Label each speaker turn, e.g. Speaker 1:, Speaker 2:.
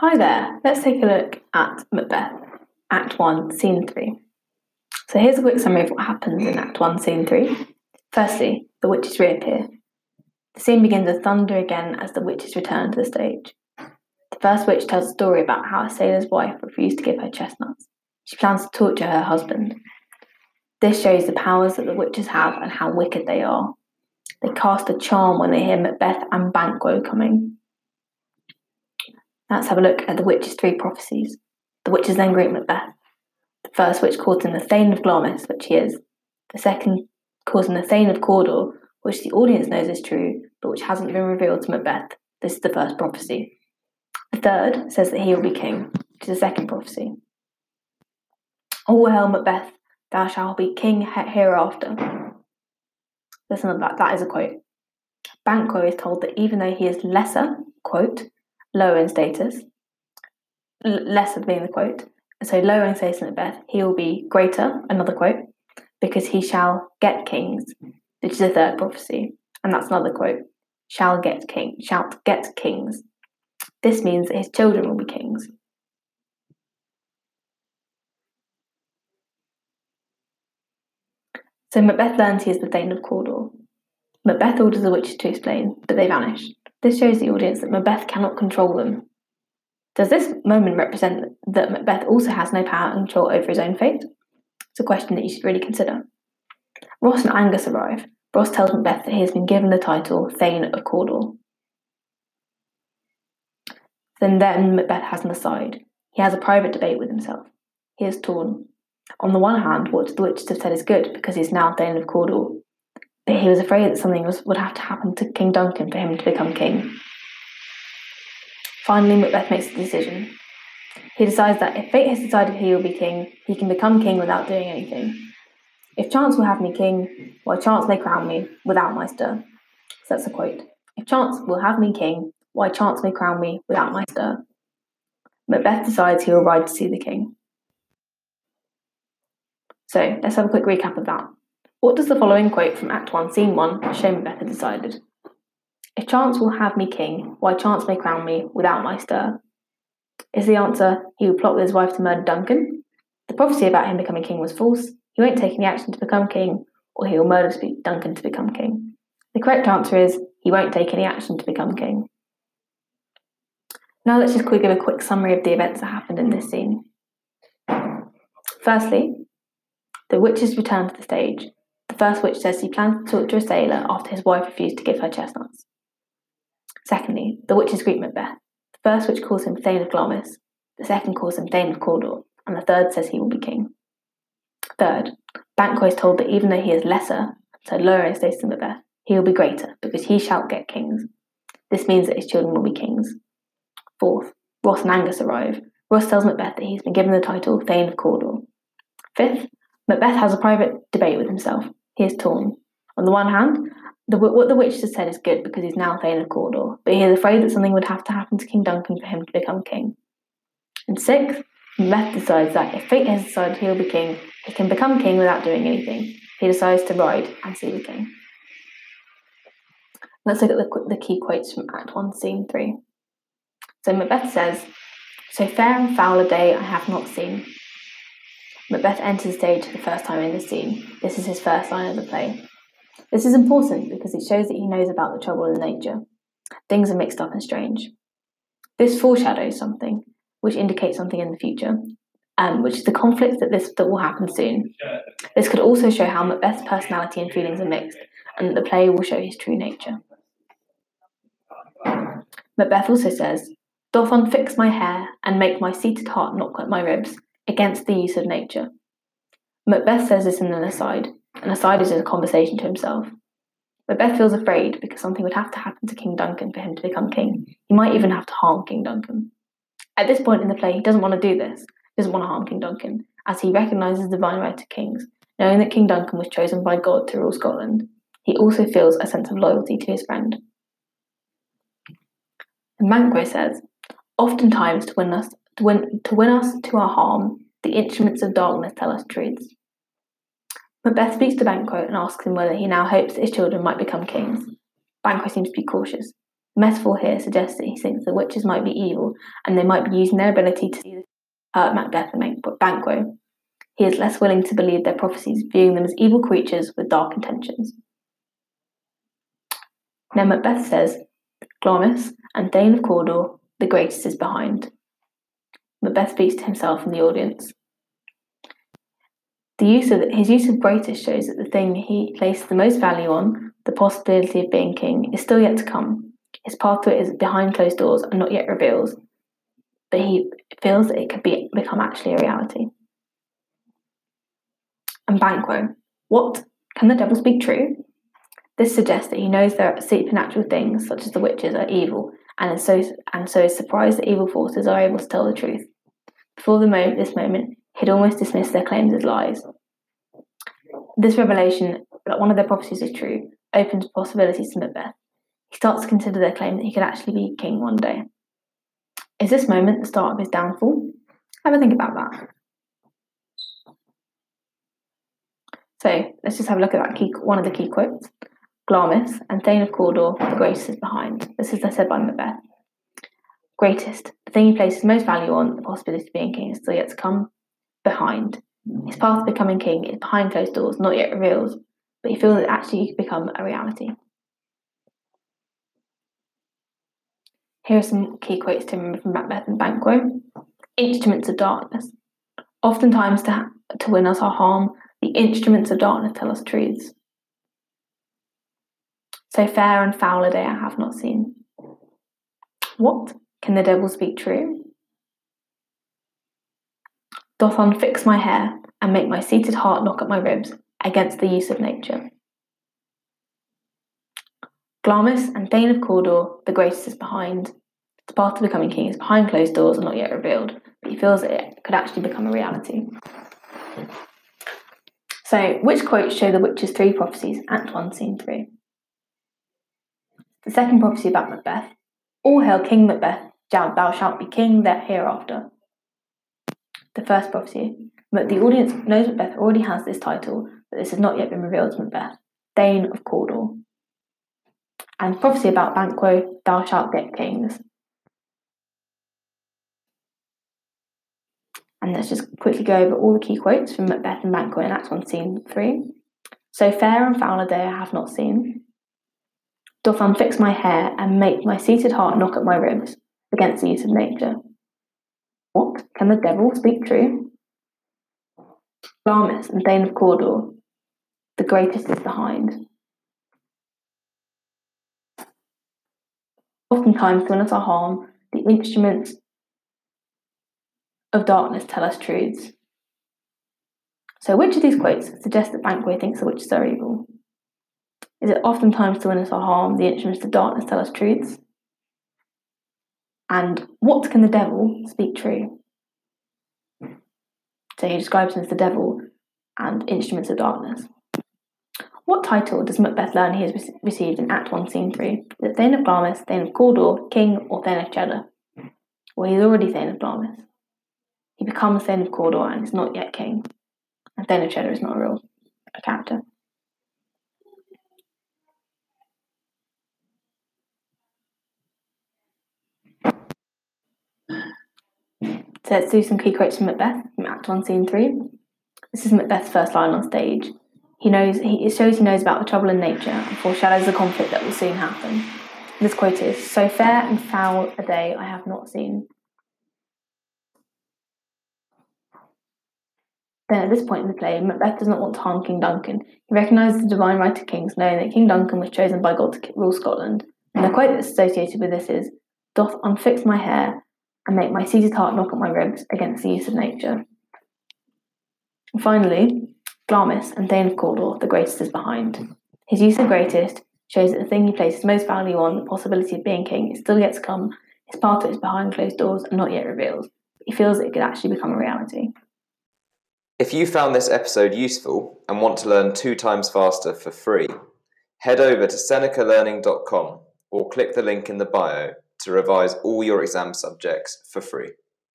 Speaker 1: Hi there, let's take a look at Macbeth, Act 1, Scene 3. So here's a quick summary of what happens in Act 1, Scene 3. Firstly, the witches reappear. The scene begins with thunder again as the witches return to the stage. The first witch tells a story about how a sailor's wife refused to give her chestnuts. She plans to torture her husband. This shows the powers that the witches have and how wicked they are. They cast a charm when they hear Macbeth and Banquo coming. Let's have a look at the witch's three prophecies. The witches then greet Macbeth. The first witch calls him the Thane of Glamis, which he is. The second calls him the Thane of Cawdor, which the audience knows is true, but which hasn't been revealed to Macbeth. This is the first prophecy. The third says that he will be king, which is the second prophecy. All hail Macbeth, thou shalt be king hereafter. Listen to that, that is a quote. Banquo is told that even though he is lesser, quote, lower in status, l- lesser being the quote, so lower in status than Macbeth, he will be greater, another quote, because he shall get kings, which is a third prophecy. And that's another quote, shall get king, shall get kings. This means that his children will be kings. So Macbeth learns he is the Thane of Cawdor. Macbeth orders the witches to explain, but they vanish. This shows the audience that Macbeth cannot control them. Does this moment represent that Macbeth also has no power and control over his own fate? It's a question that you should really consider. Ross and Angus arrive. Ross tells Macbeth that he has been given the title Thane of Cawdor. Then, then Macbeth has an aside. He has a private debate with himself. He is torn. On the one hand, what the witches have said is good because he's now Thane of Cawdor, he was afraid that something was, would have to happen to King Duncan for him to become king. Finally, Macbeth makes a decision. He decides that if fate has decided he will be king, he can become king without doing anything. If chance will have me king, why chance may crown me without my stir. So that's a quote. If chance will have me king, why chance may crown me without my stir. Macbeth decides he will ride to see the king. So let's have a quick recap of that. What does the following quote from Act 1, Scene 1 show Macbeth had decided? If chance will have me king, why chance may crown me without my stir? Is the answer he will plot with his wife to murder Duncan? The prophecy about him becoming king was false. He won't take any action to become king, or he will murder Duncan to become king. The correct answer is he won't take any action to become king. Now let's just quickly give a quick summary of the events that happened in this scene. Firstly, the witches return to the stage. First witch says he plans to talk to a sailor after his wife refused to give her chestnuts. Secondly, the witches greet Macbeth. The first witch calls him Thane of Glamis, the second calls him Thane of Cawdor, and the third says he will be king. Third, Banquo is told that even though he is lesser, so lower in status than Macbeth, he will be greater, because he shall get kings. This means that his children will be kings. Fourth, Ross and Angus arrive. Ross tells Macbeth that he's been given the title Thane of Cawdor. Fifth, Macbeth has a private debate with himself. He is torn. On the one hand, the, what the witch has said is good because he's now Thane of Cawdor, but he is afraid that something would have to happen to King Duncan for him to become king. And sixth, Macbeth decides that if fate has decided he'll be king, he can become king without doing anything. He decides to ride and see the king. Let's look at the, the key quotes from Act 1, Scene 3. So Macbeth says, So fair and foul a day I have not seen. Macbeth enters the stage for the first time in the scene. This is his first line of the play. This is important because it shows that he knows about the trouble in nature. Things are mixed up and strange. This foreshadows something, which indicates something in the future, um, which is the conflict that this that will happen soon. This could also show how Macbeth's personality and feelings are mixed, and that the play will show his true nature. Macbeth also says, Doth unfix my hair, and make my seated heart not cut my ribs, against the use of nature. Macbeth says this in an aside. An aside is a conversation to himself. Macbeth feels afraid because something would have to happen to King Duncan for him to become king. He might even have to harm King Duncan. At this point in the play, he doesn't want to do this, he doesn't want to harm King Duncan, as he recognises the divine right of kings, knowing that King Duncan was chosen by God to rule Scotland. He also feels a sense of loyalty to his friend. And says, Oftentimes, to win us to win, to win us to our harm, the instruments of darkness tell us truths. Macbeth speaks to Banquo and asks him whether he now hopes that his children might become kings. Banquo seems to be cautious. The metaphor here suggests that he thinks the witches might be evil and they might be using their ability to hurt Macbeth and Banquo. He is less willing to believe their prophecies, viewing them as evil creatures with dark intentions. Now Macbeth says, Glamis and Thane of Cawdor, the greatest is behind. Macbeth speaks to himself and the audience. The use of his use of greatest shows that the thing he places the most value on, the possibility of being king, is still yet to come. His path to it is behind closed doors and not yet revealed, but he feels that it could be become actually a reality. And Banquo, what can the devil speak true? This suggests that he knows there are supernatural things, such as the witches, are evil, and so and so is surprised that evil forces are able to tell the truth. Before the moment, this moment, he'd almost dismissed their claims as lies. This revelation that one of their prophecies is true opens possibilities to Macbeth. He starts to consider their claim that he could actually be king one day. Is this moment the start of his downfall? Have a think about that. So let's just have a look at that key, one of the key quotes. Glamis and Thane of Cawdor, the greatest is behind. This is said by Macbeth. Greatest, the thing he places most value on, the possibility of being king is still yet to come, behind. His path to becoming king is behind closed doors, not yet revealed, but he feels that actually he could become a reality. Here are some key quotes to remember from Macbeth and Banquo. Instruments of darkness. Oftentimes, to, to win us our harm, the instruments of darkness tell us truths. So fair and foul a day I have not seen. What? Can the devil speak true? Doth unfix my hair and make my seated heart knock at my ribs against the use of nature. Glamis and Thane of Cawdor, the greatest is behind. The path to becoming king is behind closed doors and not yet revealed, but he feels it could actually become a reality. So, which quotes show the witch's three prophecies? Act 1, Scene 3. The second prophecy about Macbeth All hail King Macbeth, thou shalt be king there hereafter the first prophecy. But the audience knows Macbeth already has this title, but this has not yet been revealed to Macbeth. Thane of Cawdor. And prophecy about Banquo, thou shalt get kings. And let's just quickly go over all the key quotes from Macbeth and Banquo in Act 1, Scene 3. So fair and foul a day I have not seen. Doth unfix my hair and make my seated heart knock at my ribs against the use of nature. What? Can the devil speak true? Glamis and Thane of Cawdor, the greatest is behind. Oftentimes, to us our harm, the instruments of darkness tell us truths. So, which of these quotes suggests that Banquo thinks the witches are evil? Is it oftentimes to win us our harm, the instruments of darkness tell us truths? And what can the devil speak true? So he describes him as the devil and instruments of darkness. What title does Macbeth learn he has received in Act 1, Scene 3? Is it Thane of Glamis, Thane of Cawdor, King, or Thane of Cheddar? Well, he's already Thane of Glamis. He becomes Thane of Cawdor and is not yet king. And Thane of Cheddar is not a real character. So let's do some key quotes from Macbeth from Act One, Scene Three. This is Macbeth's first line on stage. He knows he, it shows he knows about the trouble in nature and foreshadows the conflict that will soon happen. This quote is So fair and foul a day I have not seen. Then at this point in the play, Macbeth does not want to harm King Duncan. He recognises the divine right of kings, knowing that King Duncan was chosen by God to rule Scotland. And the quote that's associated with this is Doth unfix my hair and make my seated heart knock at my ribs against the use of nature. And finally, Glamis and Thane of Cawdor, the greatest is behind. His use of greatest shows that the thing he places most value on, the possibility of being king, is still yet to come. His path is behind closed doors and not yet revealed. He feels it could actually become a reality.
Speaker 2: If you found this episode useful and want to learn two times faster for free, head over to senecalearning.com or click the link in the bio to revise all your exam subjects for free.